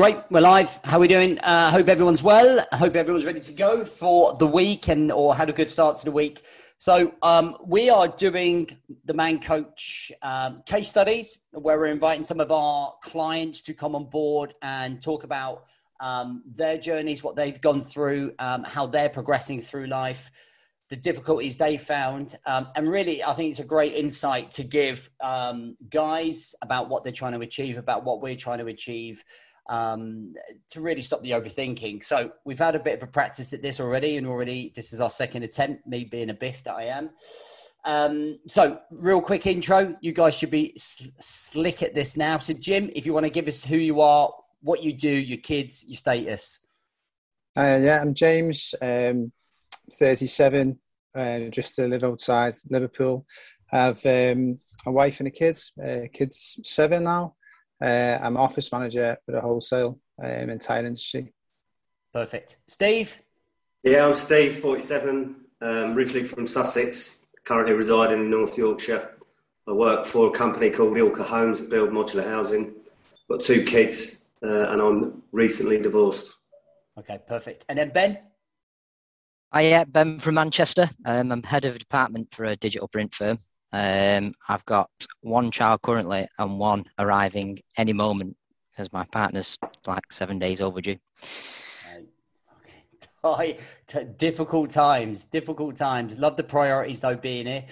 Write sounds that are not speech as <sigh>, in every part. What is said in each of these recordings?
Great, we're live. How are we doing? I uh, hope everyone's well. I hope everyone's ready to go for the week and or had a good start to the week. So um, we are doing the Man Coach um, case studies where we're inviting some of our clients to come on board and talk about um, their journeys, what they've gone through, um, how they're progressing through life, the difficulties they found. Um, and really, I think it's a great insight to give um, guys about what they're trying to achieve, about what we're trying to achieve um, to really stop the overthinking. So we've had a bit of a practice at this already, and already this is our second attempt, me being a biff that I am. Um, so, real quick intro. You guys should be sl- slick at this now. So, Jim, if you want to give us who you are, what you do, your kids, your status. Uh, yeah, I'm James, um, 37, uh, just to live outside Liverpool. I have um, a wife and a kid. Uh, kids seven now. Uh, I'm office manager for the wholesale um, in tire industry. Perfect. Steve? Yeah, I'm Steve, 47, um, originally from Sussex, currently residing in North Yorkshire. I work for a company called Ilke Homes that build modular housing. Got two kids, uh, and I'm recently divorced. Okay, perfect. And then Ben? Hi, yeah, Ben from Manchester. Um, I'm head of department for a digital print firm. Um, I've got one child currently and one arriving any moment because my partner's like seven days overdue. Oh, <laughs> difficult times, difficult times. Love the priorities though being here.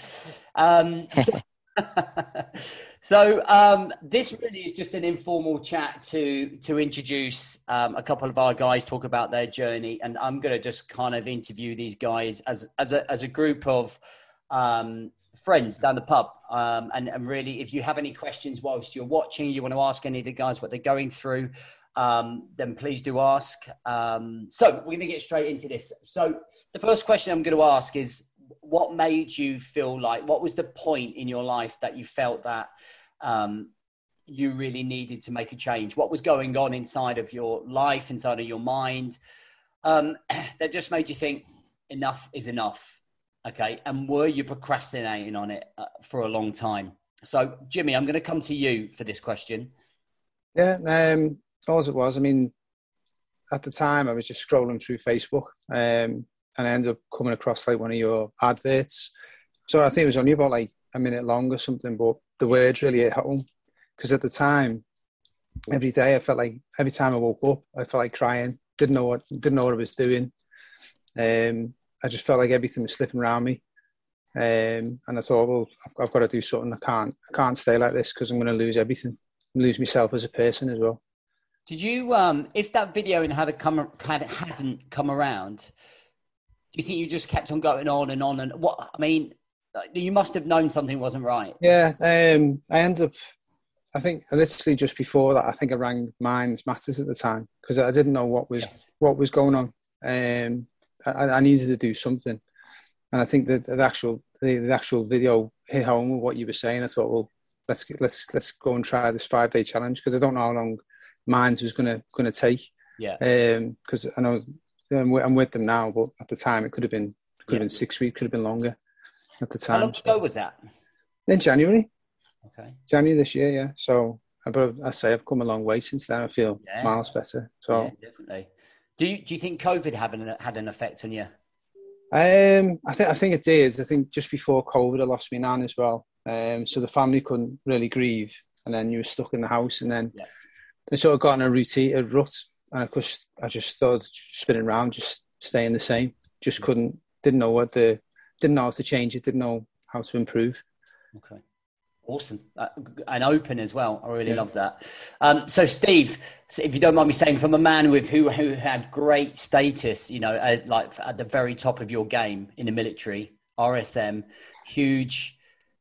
Um, so, <laughs> <laughs> so um, this really is just an informal chat to to introduce um, a couple of our guys, talk about their journey, and I'm going to just kind of interview these guys as as a as a group of um, friends down the pub. Um, and, and really, if you have any questions whilst you're watching, you want to ask any of the guys what they're going through, um, then please do ask. Um, so we're going to get straight into this. So the first question I'm going to ask is, what made you feel like? What was the point in your life that you felt that um, you really needed to make a change? What was going on inside of your life, inside of your mind, um, <clears throat> that just made you think enough is enough? Okay. And were you procrastinating on it uh, for a long time? So, Jimmy, I'm going to come to you for this question. Yeah. Um, all it was, I mean, at the time, I was just scrolling through Facebook um, and I ended up coming across like one of your adverts. So I think it was only about like a minute long or something, but the words really hit home. Because at the time, every day I felt like every time I woke up, I felt like crying. Didn't know what didn't know what I was doing. Um, I just felt like everything was slipping around me. Um, and I thought, well, I've, I've, got to do something. I can't, I can't stay like this because I'm going to lose everything, lose myself as a person as well. Did you, um, if that video and had come, had hadn't come around, do you think you just kept on going on and on and what? I mean, you must have known something wasn't right. Yeah, um, I ended up. I think literally just before that, I think I rang Minds Matters at the time because I didn't know what was yes. what was going on. Um, I, I needed to do something, and I think that the actual the, the, actual video hit home with what you were saying. I thought, well, let's let's let's go and try this five day challenge because I don't know how long Minds was gonna gonna take. Yeah. Because um, I know I'm with, I'm with, them now, but at the time it could have been could yeah. have been six weeks, could have been longer. At the time. How long ago was that? In January. Okay. January this year, yeah. So, but I say I've come a long way since then. I feel yeah. miles better. So yeah, definitely. Do you, do you think COVID had an, had an effect on you? Um, I think I think it did. I think just before COVID, I lost my nan as well. Um, so the family couldn't really grieve, and then you were stuck in the house, and then yeah. they sort of got in a routine, a rut, and of course I just started spinning around, just staying the same. Just couldn't, didn't know what the, didn't know how to change it, didn't know how to improve. Okay. Awesome. Uh, and open as well. I really yeah. love that. Um, so, Steve, if you don't mind me saying, from a man with who, who had great status, you know, uh, like at the very top of your game in the military, RSM, huge.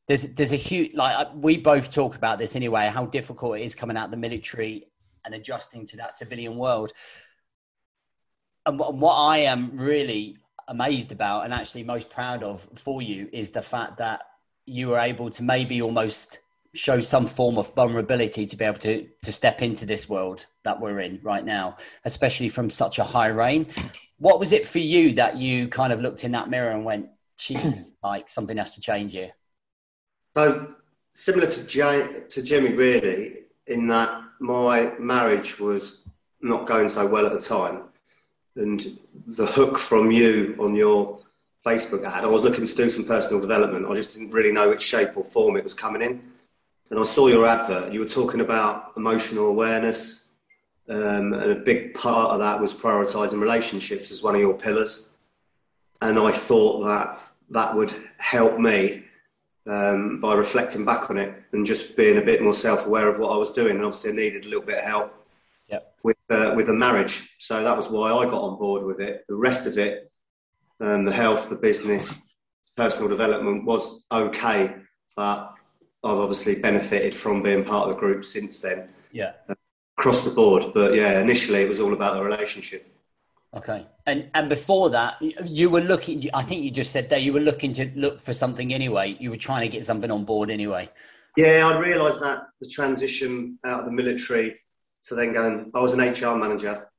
There's, there's a huge, like, uh, we both talk about this anyway, how difficult it is coming out of the military and adjusting to that civilian world. And what I am really amazed about and actually most proud of for you is the fact that you were able to maybe almost show some form of vulnerability to be able to to step into this world that we're in right now, especially from such a high reign. What was it for you that you kind of looked in that mirror and went, "Geez, <clears throat> like something has to change here"? So similar to Jay, to Jimmy, really, in that my marriage was not going so well at the time, and the hook from you on your Facebook ad, I was looking to do some personal development. I just didn't really know which shape or form it was coming in. And I saw your advert. You were talking about emotional awareness, um, and a big part of that was prioritizing relationships as one of your pillars. And I thought that that would help me um, by reflecting back on it and just being a bit more self-aware of what I was doing. And obviously, I needed a little bit of help yep. with uh, with a marriage, so that was why I got on board with it. The rest of it, um, the health, the business, personal development was okay, but I've obviously benefited from being part of the group since then. Yeah, uh, across the board. But yeah, initially it was all about the relationship. Okay, and and before that, you were looking. I think you just said there you were looking to look for something anyway. You were trying to get something on board anyway. Yeah, I realised that the transition out of the military to then going. I was an HR manager,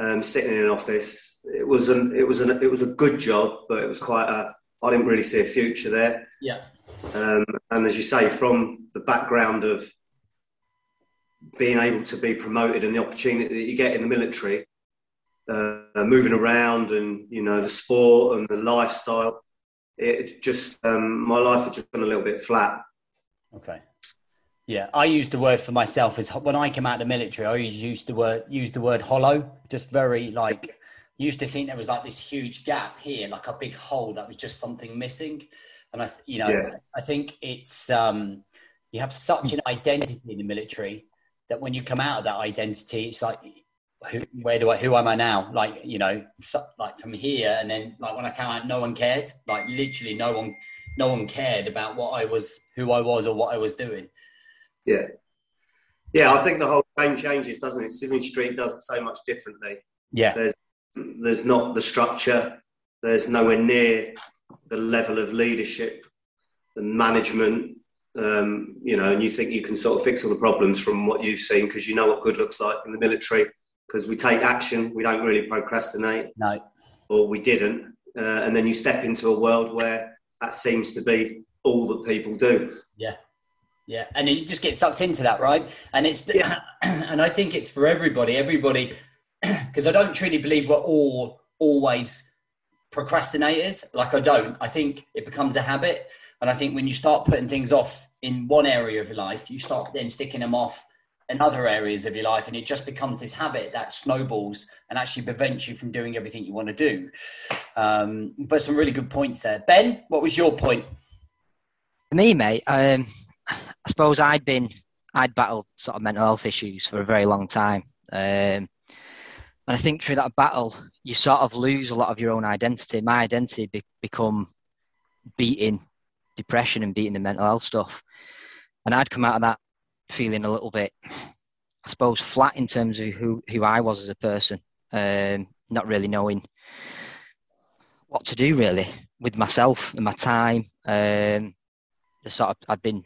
um, sitting in an office. It was an it was an it was a good job, but it was quite a. I didn't really see a future there. Yeah. Um, and as you say, from the background of being able to be promoted and the opportunity that you get in the military, uh, moving around and you know the sport and the lifestyle. It just um, my life had just gone a little bit flat. Okay. Yeah, I used the word for myself as when I came out of the military. I always used the word use the word hollow, just very like used to think there was like this huge gap here, like a big hole that was just something missing. And I, you know, yeah. I think it's um, you have such an identity in the military that when you come out of that identity, it's like who, where do I, who am I now? Like, you know, so, like from here. And then like when I came out, no one cared. Like literally no one, no one cared about what I was, who I was or what I was doing. Yeah. Yeah. I think the whole game changes, doesn't it? Civvy Street does it so much differently. Yeah. There's, there's not the structure. There's nowhere near the level of leadership and management um, you know, and you think you can sort of fix all the problems from what you've seen because you know what good looks like in the military because we take action, we don't really procrastinate. No. Or we didn't. Uh, and then you step into a world where that seems to be all that people do. Yeah. Yeah. And you just get sucked into that, right? And it's, the, yeah. <clears throat> and I think it's for everybody, everybody, <clears throat> because I don't truly believe we're all always procrastinators. Like I don't. I think it becomes a habit. And I think when you start putting things off in one area of your life, you start then sticking them off in other areas of your life and it just becomes this habit that snowballs and actually prevents you from doing everything you want to do um, but some really good points there ben what was your point me mate um, i suppose i'd been i'd battled sort of mental health issues for a very long time. Um, and i think through that battle you sort of lose a lot of your own identity. My identity be- become beating depression and beating the mental health stuff. And i'd come out of that feeling a little bit, I suppose, flat in terms of who, who I was as a person, um, not really knowing what to do really with myself and my time. Um, the sort of I'd been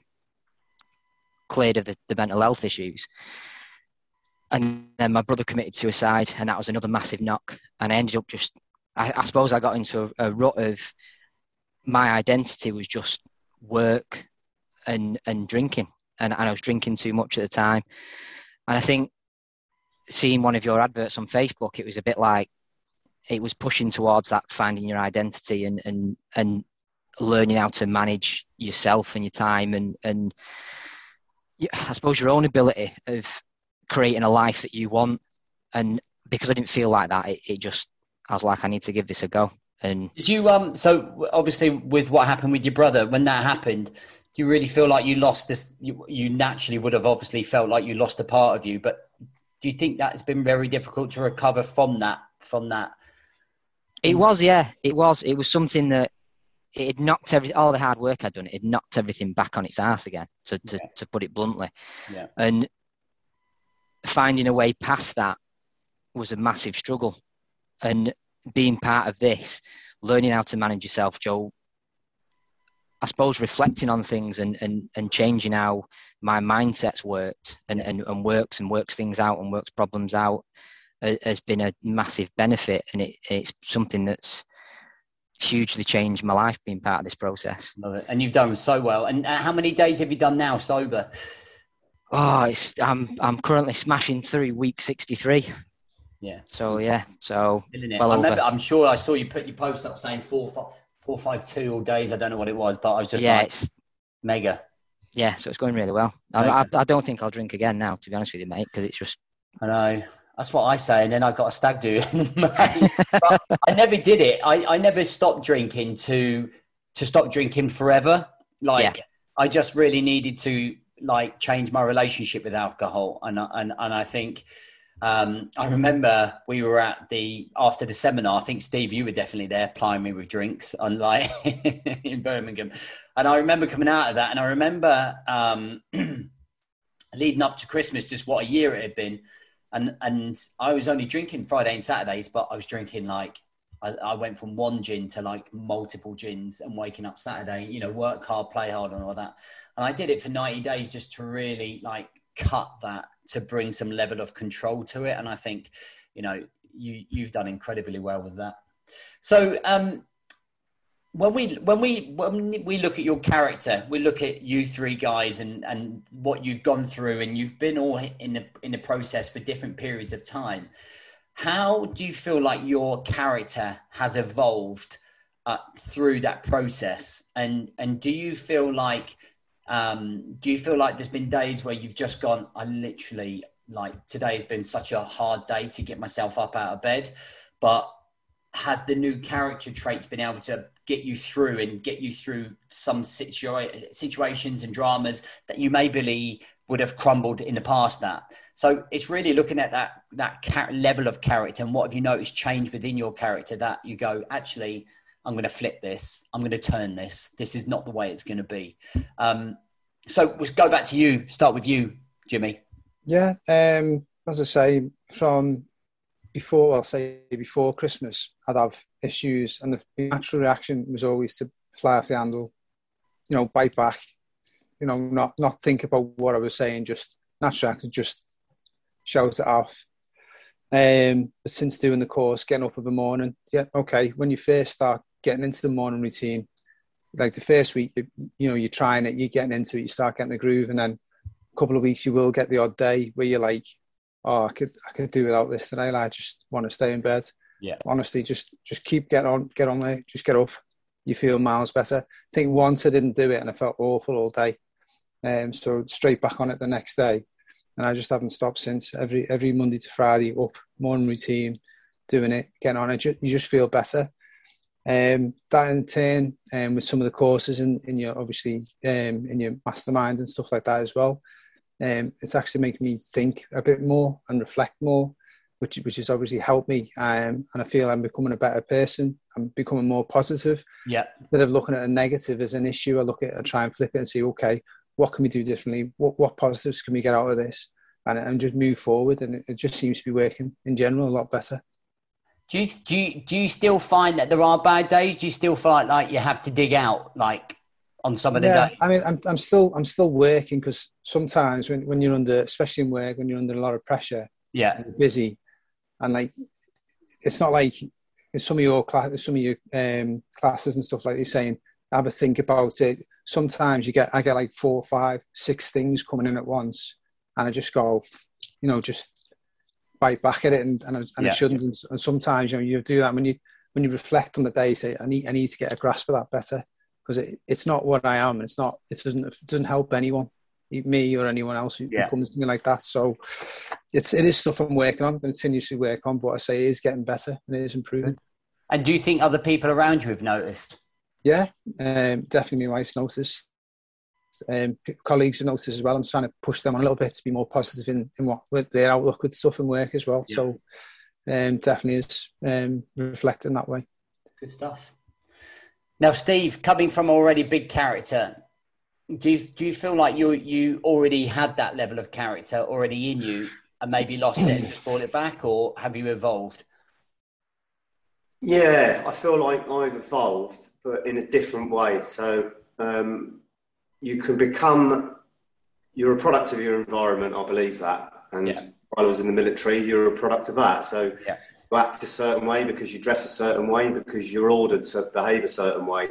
cleared of the, the mental health issues. And then my brother committed suicide, and that was another massive knock. And I ended up just, I, I suppose I got into a, a rut of my identity was just work and and drinking and, and I was drinking too much at the time. And I think seeing one of your adverts on Facebook, it was a bit like it was pushing towards that finding your identity and and and learning how to manage yourself and your time and and I suppose your own ability of creating a life that you want. And because I didn't feel like that, it, it just I was like, I need to give this a go. And did you um? So obviously, with what happened with your brother, when that happened, do you really feel like you lost this? You, you naturally would have obviously felt like you lost a part of you, but do you think that has been very difficult to recover from that? From that, it was, yeah, it was. It was something that it had knocked every all the hard work I'd done. It knocked everything back on its ass again, to to, yeah. to put it bluntly. Yeah. And finding a way past that was a massive struggle, and being part of this, learning how to manage yourself, Joe, I suppose reflecting on things and, and, and changing how my mindset's worked and, and, and works and works things out and works problems out uh, has been a massive benefit and it, it's something that's hugely changed my life being part of this process. Love it. And you've done so well. And uh, how many days have you done now sober? Oh, it's I'm I'm currently smashing through week 63. Yeah. So yeah, so well I remember, I'm sure I saw you put your post up saying four four five two all days. I don't know what it was, but I was just yeah, like, it's mega. Yeah, so it's going really well. I, I, I, don't think I'll drink again now, to be honest with you, mate, because it's just. I know. That's what I say, and then I got a stag do. <laughs> <laughs> I never did it. I, I never stopped drinking to to stop drinking forever. Like yeah. I just really needed to like change my relationship with alcohol, and and and I think um, I remember we were at the after the seminar. I think Steve, you were definitely there, plying me with drinks, <laughs> unlike in Birmingham. And I remember coming out of that, and I remember um, <clears throat> leading up to Christmas, just what a year it had been. And and I was only drinking Friday and Saturdays, but I was drinking like I, I went from one gin to like multiple gins, and waking up Saturday, you know, work hard, play hard, and all that. And I did it for ninety days just to really like cut that to bring some level of control to it. And I think, you know, you you've done incredibly well with that. So um, when we when we when we look at your character, we look at you three guys and and what you've gone through, and you've been all in the in the process for different periods of time. How do you feel like your character has evolved uh, through that process, and and do you feel like um, do you feel like there's been days where you've just gone, I literally like today has been such a hard day to get myself up out of bed, but has the new character traits been able to get you through and get you through some situa- situations and dramas that you may believe would have crumbled in the past that so it's really looking at that that level of character and what have you noticed change within your character that you go actually I'm going to flip this. I'm going to turn this. This is not the way it's going to be. Um, so we'll go back to you. Start with you, Jimmy. Yeah. Um, as I say, from before, I'll say before Christmas, I'd have issues, and the natural reaction was always to fly off the handle, you know, bite back, you know, not not think about what I was saying, just natural reaction, just shout it off. Um, but since doing the course, getting up in the morning, yeah, okay. When you first start getting into the morning routine. Like the first week, you, you know, you're trying it, you're getting into it, you start getting the groove, and then a couple of weeks you will get the odd day where you're like, oh, I could I could do without this today. Like, I just want to stay in bed. Yeah. Honestly, just just keep get on, get on there, just get up. You feel miles better. I think once I didn't do it and I felt awful all day. Um, so straight back on it the next day, and I just haven't stopped since. Every every Monday to Friday, up morning routine, doing it, getting on it. You just feel better. Um, that in turn, um, with some of the courses in, in your obviously um, in your mastermind and stuff like that as well, um, it's actually making me think a bit more and reflect more, which which has obviously helped me. Um, and I feel I'm becoming a better person. I'm becoming more positive. Yeah. Instead of looking at a negative as an issue, I look at I try and flip it and see, okay, what can we do differently? What what positives can we get out of this? And, and just move forward. And it, it just seems to be working in general a lot better. Do you, do you, do you still find that there are bad days? Do you still feel like, like you have to dig out like on some of the yeah, days? I mean, I'm, I'm still I'm still working because sometimes when, when you're under, especially in work, when you're under a lot of pressure, yeah, busy, and like it's not like in some of your class, some of your um, classes and stuff like you're saying, have a think about it. Sometimes you get I get like four, five, six things coming in at once, and I just go, you know, just bite back at it, and and, and yeah. it shouldn't. And, and, sometimes you know you do that when you when you reflect on the day, you say I need I need to get a grasp of that better because it, it's not what I am, and it's not it doesn't it doesn't help anyone, me or anyone else who, yeah. who comes to me like that. So it's it is stuff I'm working on, continuously work on. But I say it is getting better and it is improving. And do you think other people around you have noticed? Yeah, um, definitely. My wife's noticed um, colleagues have noticed as well. I'm trying to push them on a little bit to be more positive in, in what with their outlook with stuff and work as well. Yeah. So um, definitely is um, reflecting that way. Good stuff. Now, Steve, coming from already big character, do you, do you feel like you you already had that level of character already in you and maybe lost it and just brought it back, or have you evolved? Yeah, I feel like I've evolved, but in a different way. So um, you can become you're a product of your environment. I believe that. And yeah. while I was in the military, you're a product of that. So yeah. Act a certain way because you dress a certain way because you're ordered to behave a certain way,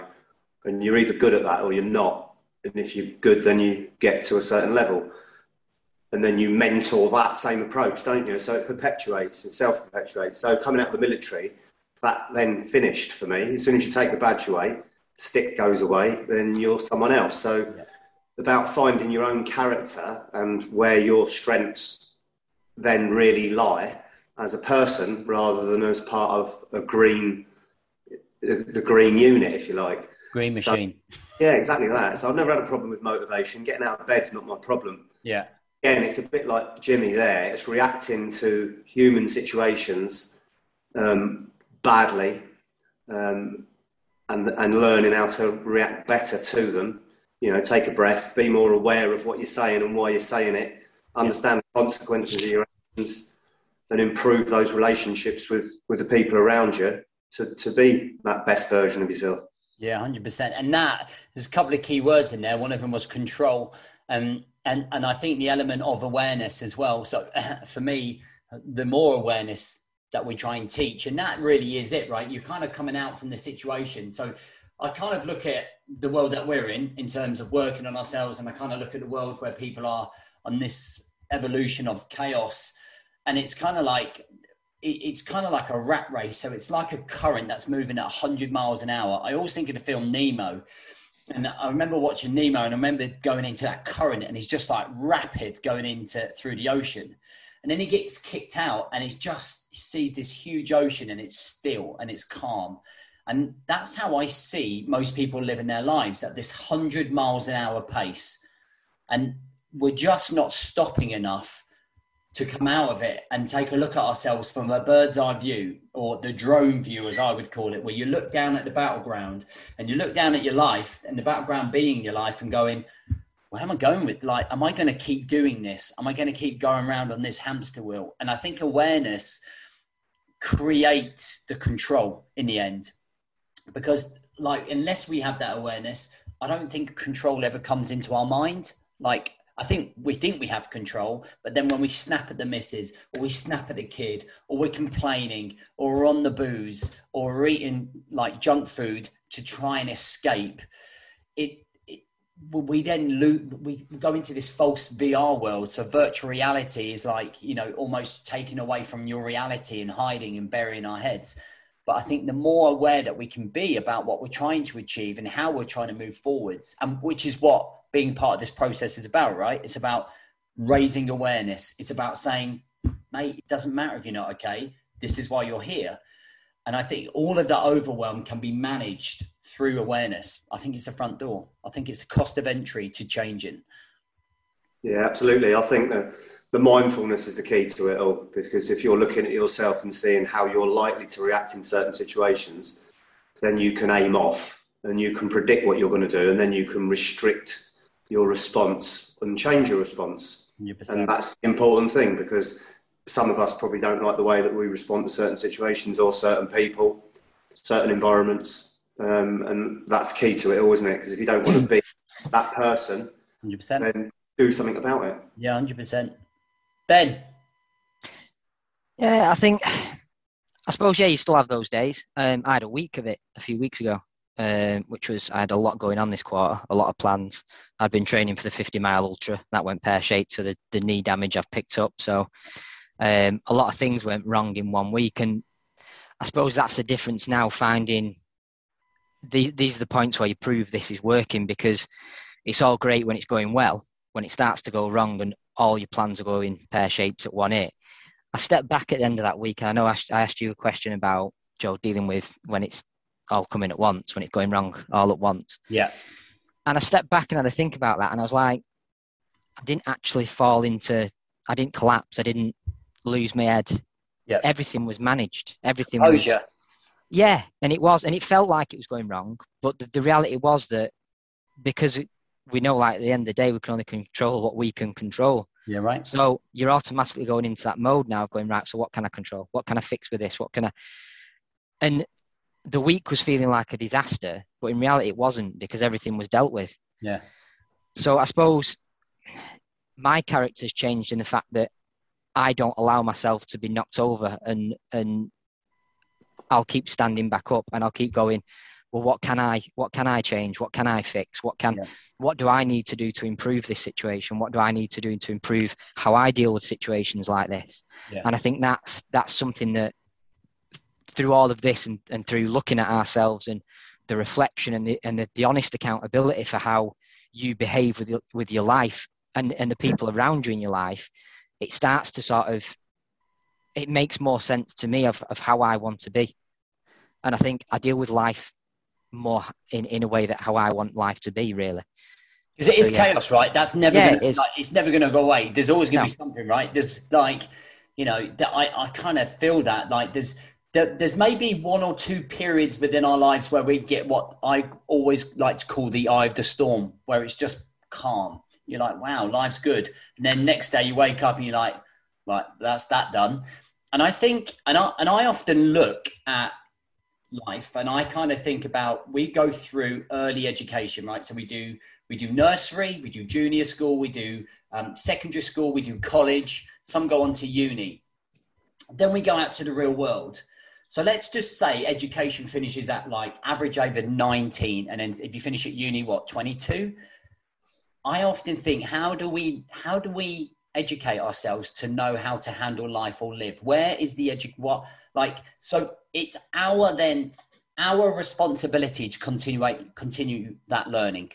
and you're either good at that or you're not. And if you're good, then you get to a certain level. and then you mentor that same approach, don't you? So it perpetuates and self perpetuates. So coming out of the military, that then finished for me. As soon as you take the badge away, stick goes away, then you're someone else. So yeah. about finding your own character and where your strengths then really lie as a person rather than as part of a green the green unit, if you like. Green machine. So, yeah, exactly that. So I've never had a problem with motivation. Getting out of bed's not my problem. Yeah again, it's a bit like Jimmy there. It's reacting to human situations um, badly um, and, and learning how to react better to them. You know, take a breath, be more aware of what you're saying and why you're saying it, understand the consequences of your actions, and improve those relationships with, with the people around you to, to be that best version of yourself. Yeah, 100%. And that, there's a couple of key words in there. One of them was control. Um, and and I think the element of awareness as well. So <clears throat> for me, the more awareness that we try and teach, and that really is it, right? You're kind of coming out from the situation. So I kind of look at the world that we're in in terms of working on ourselves, and I kind of look at the world where people are on this evolution of chaos, and it's kind of like it's kind of like a rat race. So it's like a current that's moving at 100 miles an hour. I always think of the film Nemo and I remember watching Nemo and I remember going into that current and he's just like rapid going into through the ocean. And then he gets kicked out and he's just he sees this huge ocean and it's still and it's calm. And that's how I see most people living their lives at this 100 miles an hour pace. And we're just not stopping enough to come out of it and take a look at ourselves from a bird's eye view or the drone view, as I would call it, where you look down at the battleground and you look down at your life and the battleground being your life and going, where am I going with? Like, am I going to keep doing this? Am I going to keep going around on this hamster wheel? And I think awareness creates the control in the end because, like, unless we have that awareness, I don't think control ever comes into our mind. Like, I think we think we have control, but then when we snap at the missus, or we snap at the kid, or we're complaining, or we're on the booze, or we're eating like junk food to try and escape, it, it we then lo- we go into this false VR world. So virtual reality is like you know almost taken away from your reality and hiding and burying our heads. But I think the more aware that we can be about what we're trying to achieve and how we're trying to move forwards, and which is what being part of this process is about, right? It's about raising awareness. It's about saying, mate, it doesn't matter if you're not okay. This is why you're here. And I think all of that overwhelm can be managed through awareness. I think it's the front door. I think it's the cost of entry to changing. Yeah, absolutely. I think that the mindfulness is the key to it all because if you're looking at yourself and seeing how you're likely to react in certain situations, then you can aim off and you can predict what you're going to do and then you can restrict your response and change your response. 100%. And that's the important thing because some of us probably don't like the way that we respond to certain situations or certain people, certain environments. Um, and that's key to it all, isn't it? Because if you don't want to be <laughs> that person, 100%. then do something about it. Yeah, 100%. Ben? Yeah, I think, I suppose, yeah, you still have those days. Um, I had a week of it a few weeks ago um, which was I had a lot going on this quarter, a lot of plans. I'd been training for the 50 mile ultra, that went pear shaped to the, the knee damage I've picked up. So um, a lot of things went wrong in one week, and I suppose that's the difference now. Finding the, these are the points where you prove this is working because it's all great when it's going well. When it starts to go wrong and all your plans are going pear shaped at one eight, I stepped back at the end of that week, and I know I asked you a question about Joe dealing with when it's all coming at once when it's going wrong all at once. Yeah. And I stepped back and had to think about that, and I was like, I didn't actually fall into, I didn't collapse, I didn't lose my head. Yeah. Everything was managed. Everything oh, was. Yeah. Yeah, and it was, and it felt like it was going wrong, but the, the reality was that because we know, like at the end of the day, we can only control what we can control. Yeah, right. So you're automatically going into that mode now of going right. So what can I control? What can I fix with this? What can I? And the week was feeling like a disaster, but in reality it wasn't because everything was dealt with. Yeah. So I suppose my character's changed in the fact that I don't allow myself to be knocked over and and I'll keep standing back up and I'll keep going. well, what can I, what can I change? What can I fix? What can, yeah. what do I need to do to improve this situation? What do I need to do to improve how I deal with situations like this? Yeah. And I think that's that's something that through all of this and, and through looking at ourselves and the reflection and the and the, the honest accountability for how you behave with your, with your life and, and the people around you in your life, it starts to sort of it makes more sense to me of, of how I want to be. And I think I deal with life more in, in a way that how I want life to be, really. Because it is so, yeah. chaos, right? That's never yeah, gonna, it like, it's never going to go away. There's always going to no. be something, right? There's like, you know, that I, I kind of feel that like there's there, there's maybe one or two periods within our lives where we get what I always like to call the eye of the storm, where it's just calm. You're like, wow, life's good. And then next day you wake up and you're like, right, that's that done. And I think, and I, and I often look at life and I kind of think about, we go through early education, right? So we do, we do nursery, we do junior school, we do um, secondary school, we do college, some go on to uni. Then we go out to the real world. So let's just say education finishes at like average over 19. And then if you finish at uni, what, 22? I often think, how do we, how do we educate ourselves to know how to handle life or live where is the edu what like so it's our then our responsibility to continue continue that learning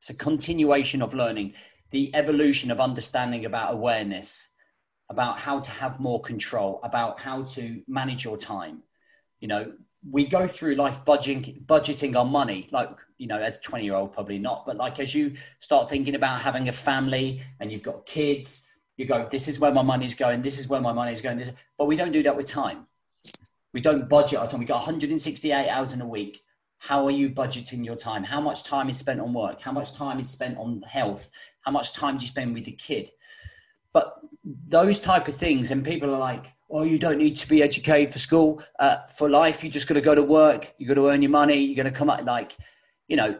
it's a continuation of learning the evolution of understanding about awareness about how to have more control about how to manage your time you know we go through life budgeting budgeting our money like you know as a 20 year old probably not but like as you start thinking about having a family and you've got kids you go, this is where my money's going, this is where my money's going. This, but we don't do that with time. We don't budget our time. We got 168 hours in a week. How are you budgeting your time? How much time is spent on work? How much time is spent on health? How much time do you spend with the kid? But those type of things, and people are like, "Oh, you don't need to be educated for school, uh, for life. You just got to go to work. You got to earn your money. You're going to come up like, you know,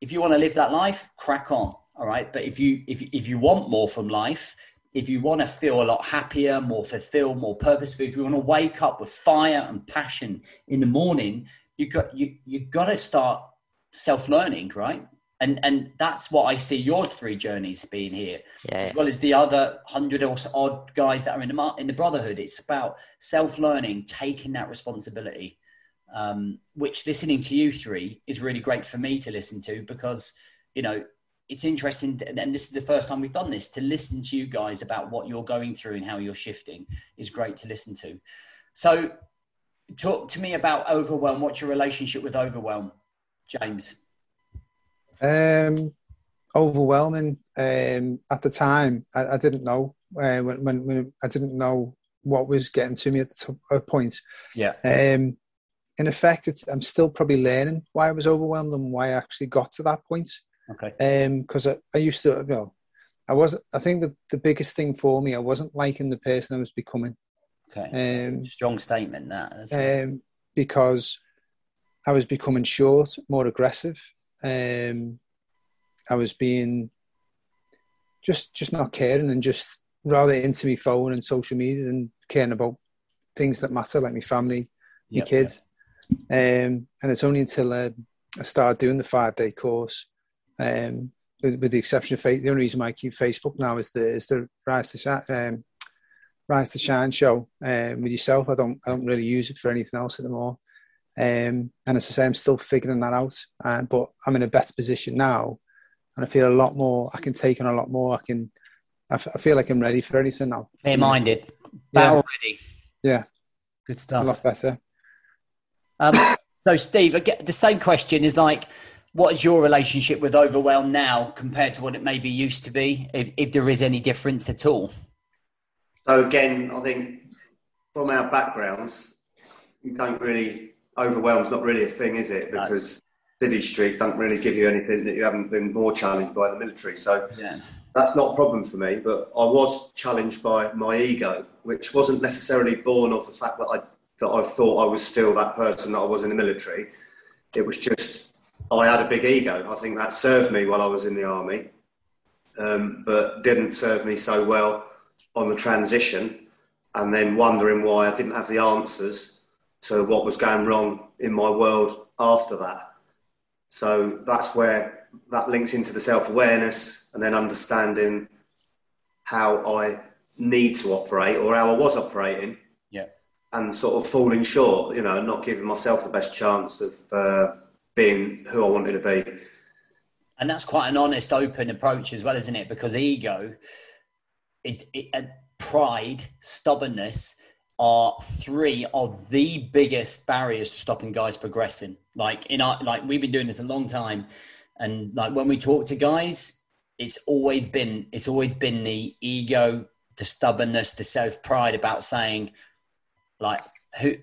if you want to live that life, crack on. All right. But if you if if you want more from life, if you want to feel a lot happier, more fulfilled, more purposeful, if you want to wake up with fire and passion in the morning, you got you you got to start self learning, right? And and that's what I see your three journeys being here, yeah. as well as the other hundred or so odd guys that are in the in the brotherhood. It's about self learning, taking that responsibility. Um, which listening to you three is really great for me to listen to because you know it's interesting, and this is the first time we've done this, to listen to you guys about what you're going through and how you're shifting is great to listen to. So, talk to me about overwhelm. What's your relationship with overwhelm, James? Um, overwhelming. Um, at the time, I, I didn't know uh, when, when, when, I didn't know what was getting to me at the top, uh, point. Yeah. Um, in effect, it's I'm still probably learning why I was overwhelmed and why I actually got to that point. Okay. Because um, I, I used to, well, I wasn't. I think the the biggest thing for me, I wasn't liking the person I was becoming. Okay. Um, Strong statement that. Um, because I was becoming short, more aggressive. Um, I was being just just not caring and just rather into my phone and social media than caring about things that matter, like my family, my yep, kids. Yep. Um, and it's only until uh, I started doing the five day course um, with, with, the exception of the only reason I keep Facebook now is the is the Rise to Thrive, um, Rise to Thrive show um, with yourself. I don't I don't really use it for anything else anymore. Um, and as I say, I'm still figuring that out. Uh, but I'm in a better position now, and I feel a lot more. I can take on a lot more. I can. I, f- I feel like I'm ready for anything now. Clear minded, battle yeah. ready. Yeah, good stuff. A lot better. Um, <coughs> so, Steve, again, the same question is like what is your relationship with overwhelm now compared to what it maybe used to be if, if there is any difference at all so again i think from our backgrounds you don't really overwhelm's not really a thing is it because no. civvy street don't really give you anything that you haven't been more challenged by the military so yeah. that's not a problem for me but i was challenged by my ego which wasn't necessarily born of the fact that i that i thought i was still that person that i was in the military it was just I had a big ego. I think that served me while I was in the army, um, but didn't serve me so well on the transition. And then wondering why I didn't have the answers to what was going wrong in my world after that. So that's where that links into the self awareness and then understanding how I need to operate or how I was operating. Yeah. And sort of falling short, you know, not giving myself the best chance of uh, being who I wanted to be. And that's quite an honest, open approach as well, isn't it? Because ego is uh, pride, stubbornness are three of the biggest barriers to stopping guys progressing. Like in our, like we've been doing this a long time, and like when we talk to guys, it's always been it's always been the ego, the stubbornness, the self pride about saying, like, who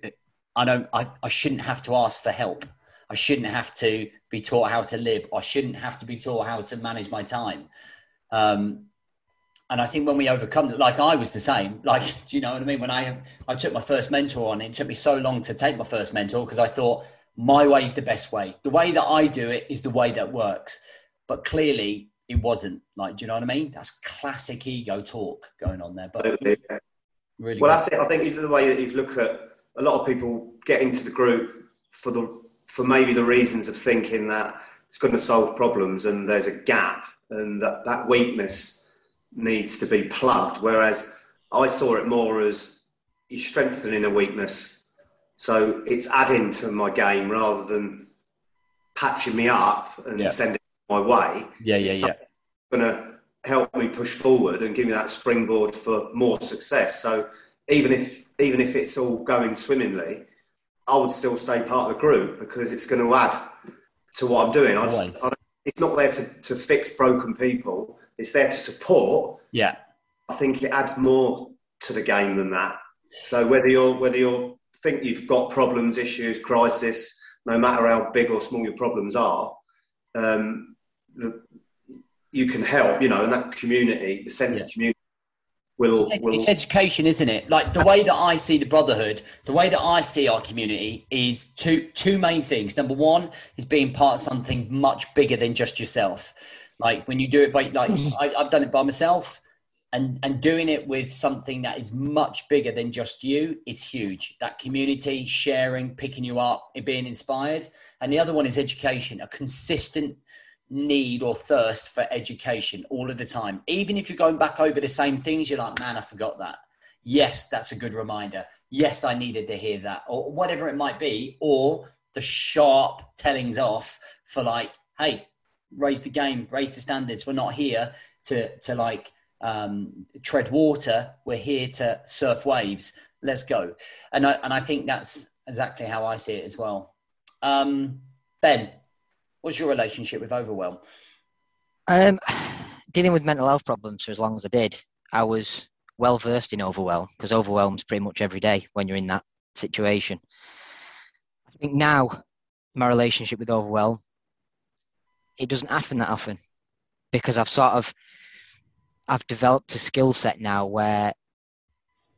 I don't, I, I shouldn't have to ask for help. I shouldn't have to be taught how to live. I shouldn't have to be taught how to manage my time. Um, and I think when we overcome it, like I was the same. <laughs> Like, do you know what I mean? When I I took my first mentor on, it took me so long to take my first mentor because I thought my way is the best way. The way that I do it is the way that works. But clearly, it wasn't. Like, do you know what I mean? That's classic ego talk going on there. But really, well, good. that's it. I think the way that you look at a lot of people get into the group for the for maybe the reasons of thinking that it's going to solve problems and there's a gap and that, that weakness needs to be plugged. Whereas I saw it more as you're strengthening a weakness. So it's adding to my game rather than patching me up and yeah. sending my way. Yeah, yeah, yeah. Going to help me push forward and give me that springboard for more success. So even if even if it's all going swimmingly, I would still stay part of the group because it's going to add to what I'm doing. I just, I it's not there to, to fix broken people. It's there to support. Yeah. I think it adds more to the game than that. So whether you're whether you think you've got problems, issues, crisis, no matter how big or small your problems are, um, the, you can help. You know, in that community, the sense yeah. of community will, it's, will... it's education isn't it like the way that i see the brotherhood the way that i see our community is two two main things number one is being part of something much bigger than just yourself like when you do it by like <sighs> I, i've done it by myself and and doing it with something that is much bigger than just you is huge that community sharing picking you up being inspired and the other one is education a consistent need or thirst for education all of the time. Even if you're going back over the same things, you're like, man, I forgot that. Yes, that's a good reminder. Yes, I needed to hear that, or whatever it might be, or the sharp tellings off for like, hey, raise the game, raise the standards. We're not here to to like um, tread water. We're here to surf waves. Let's go. And I and I think that's exactly how I see it as well. Um, ben, What's your relationship with overwhelm? Um, dealing with mental health problems for as long as I did, I was well versed in overwhelm because overwhelm's pretty much every day when you're in that situation. I think now my relationship with overwhelm, it doesn't happen that often because I've sort of I've developed a skill set now where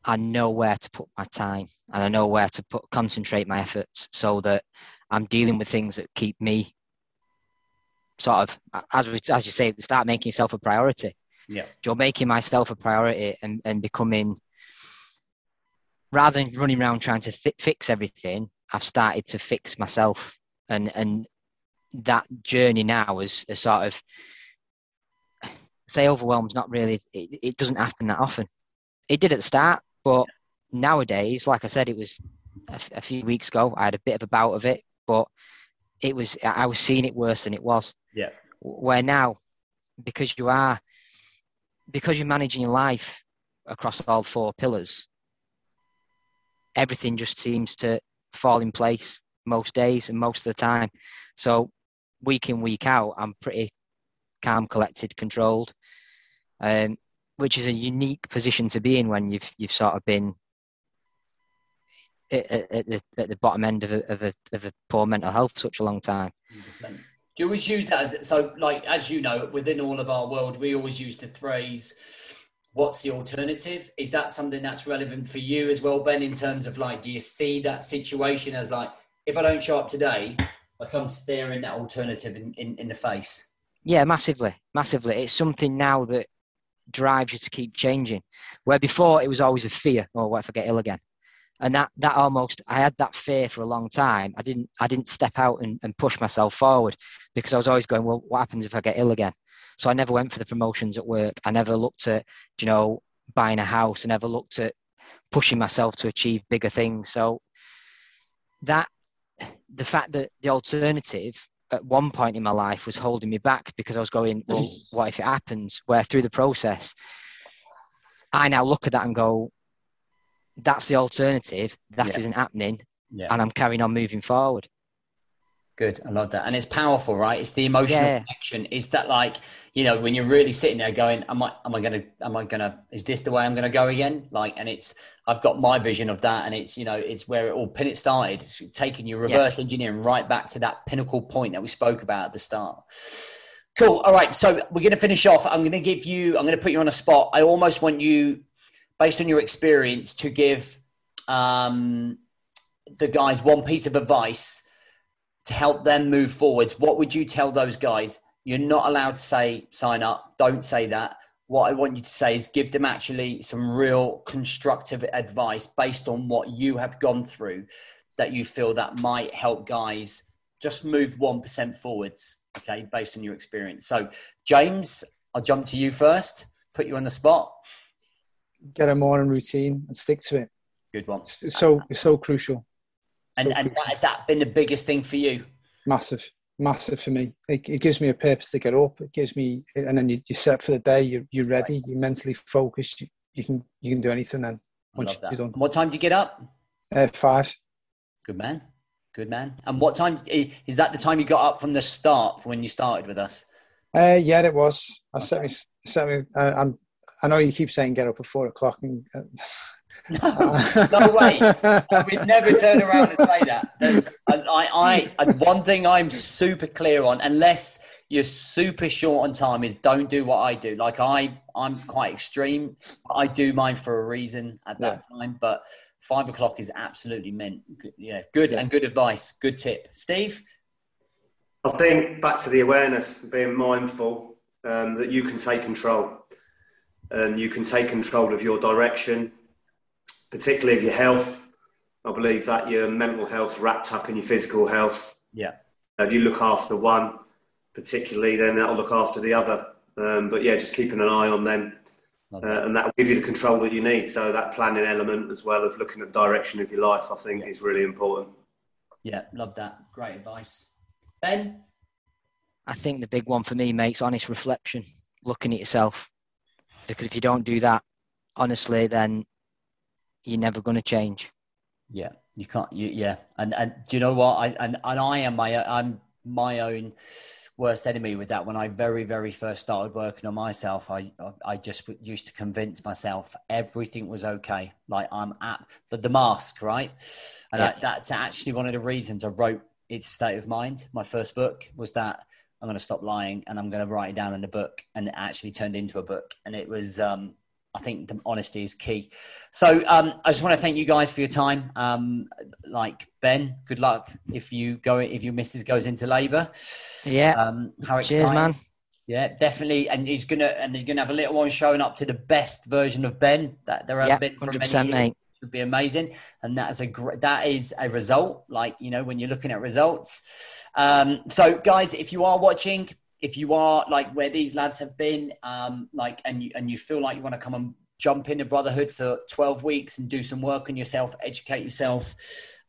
I know where to put my time and I know where to put concentrate my efforts so that I'm dealing with things that keep me sort of as we, as you say, start making yourself a priority. Yeah, you're making myself a priority and and becoming rather than running around trying to th- fix everything. I've started to fix myself, and and that journey now is, a sort of say overwhelm's not really it, it, doesn't happen that often. It did at the start, but nowadays, like I said, it was a, a few weeks ago. I had a bit of a bout of it, but it was I was seeing it worse than it was. Yeah. Where now, because you are, because you're managing your life across all four pillars, everything just seems to fall in place most days and most of the time. So week in week out, I'm pretty calm, collected, controlled, um, which is a unique position to be in when you've you've sort of been at, at, the, at the bottom end of a, of a, of a poor mental health for such a long time. Do you always use that as so? Like as you know, within all of our world, we always use the phrase what's the alternative? Is that something that's relevant for you as well, Ben, in terms of like, do you see that situation as like, if I don't show up today, I come staring that alternative in, in, in the face? Yeah, massively, massively. It's something now that drives you to keep changing. Where before it was always a fear, oh, what if I get ill again? and that that almost I had that fear for a long time. I didn't I didn't step out and, and push myself forward because I was always going, well, what happens if I get ill again? So I never went for the promotions at work. I never looked at you know buying a house. I never looked at pushing myself to achieve bigger things. So that the fact that the alternative at one point in my life was holding me back because I was going, well, <laughs> what if it happens? Where through the process, I now look at that and go, that's the alternative. That Yeah. not happening. Yeah. And I'm carrying on moving forward. Good. I love that. And it's powerful, right? It's the emotional Yeah. connection. Is that like, you know, when you're really sitting there going, Am I am I gonna am I gonna is this the way I'm gonna go again? Like and it's I've got my vision of that and it's, you know, it's where it all pin it started. It's taking your reverse engineering right back to that pinnacle point that we spoke about at the start. Cool. All right. So we're gonna finish off. I'm gonna give you I'm gonna put you on a spot. I almost want you, based on your experience, to give um the guys one piece of advice to help them move forwards, what would you tell those guys? You're not allowed to say sign up. Don't say that. What I want you to say is give them actually some real constructive advice based on what you have gone through that you feel that might help guys just move 1% forwards, okay, based on your experience. So, James, I'll jump to you first, put you on the spot. Get a morning routine and stick to it. Good one. It's so it's so crucial. And, So and that, has that been the biggest thing for you? massive, massive for me. It, it gives me a purpose to get up. It gives me, and then you, you set for the day. You're, you're ready. You're mentally focused. You, you can you can do anything then once you're done. What time do you get up? Uh, five. Good man. Good man. And what time is that the time you got up from the start from when you started with us? Uh, yeah, it was. I Okay. certainly, certainly. I, I'm. I know you keep saying get up at four o'clock, and uh, No, no way. I would never turn around and say that. And I, I, I, one thing I'm super clear on, unless you're super short on time, is don't do what I do. Like I, I'm quite extreme. I do mine for a reason at that time, but five o'clock is absolutely meant. Yeah, good and good advice. Good tip, Steve. I think back to the awareness, being mindful um, that you can take control and you can take control of your direction, particularly of your health. I believe that your mental health wrapped up in your physical health. Yeah, If you look after one, particularly, then that'll look after the other. Um, but yeah, just keeping an eye on them, uh, and that will give you the control that you need. So that planning element, as well as looking at the direction of your life, I think is really important. yeah, love that. Great advice, Ben. I think the big one for me, mate, is honest reflection, looking at yourself. Because if you don't do that, honestly, then you're never going to change. Yeah, you can't. You, yeah, and and do you know what? I and, and I am my I'm my own worst enemy with that. When I very very first started working on myself, I I just used to convince myself everything was okay. Like I'm at the, the mask, right? And Yeah. that, that's actually one of the reasons I wrote "It's State of Mind." My first book was that I'm going to stop lying and I'm going to write it down in a book, and it actually turned into a book, and it was. um I think the honesty is key. So um, I just want to thank you guys for your time. Um, like Ben, good luck if you go if your missus goes into labour. Yeah. Um, how Cheers, exciting! man. Yeah, definitely. And he's gonna and you're gonna have a little one showing up to the best version of Ben that there has Yeah, been for many 100%, years. mate. Would be amazing, and that is a gr- that is a result. Like you know, when you're looking at results. Um, so, guys, if you are watching, if you are like where these lads have been, um, like, and you and you feel like you want to come and jump into Brotherhood for 12 weeks and do some work on yourself, educate yourself,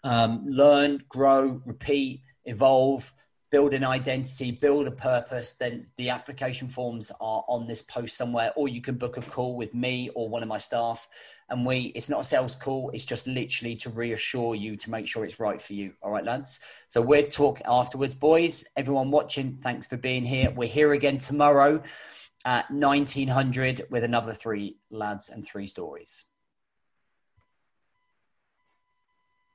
um, learn, grow, repeat, evolve, build an identity, build a purpose, then the application forms are on this post somewhere, or you can book a call with me or one of my staff. And we, it's not a sales call, it's just literally to reassure you to make sure it's right for you. All right, lads. So we'll talk afterwards, boys. Everyone watching, thanks for being here. We're here again tomorrow at 1900 with another three lads and three stories.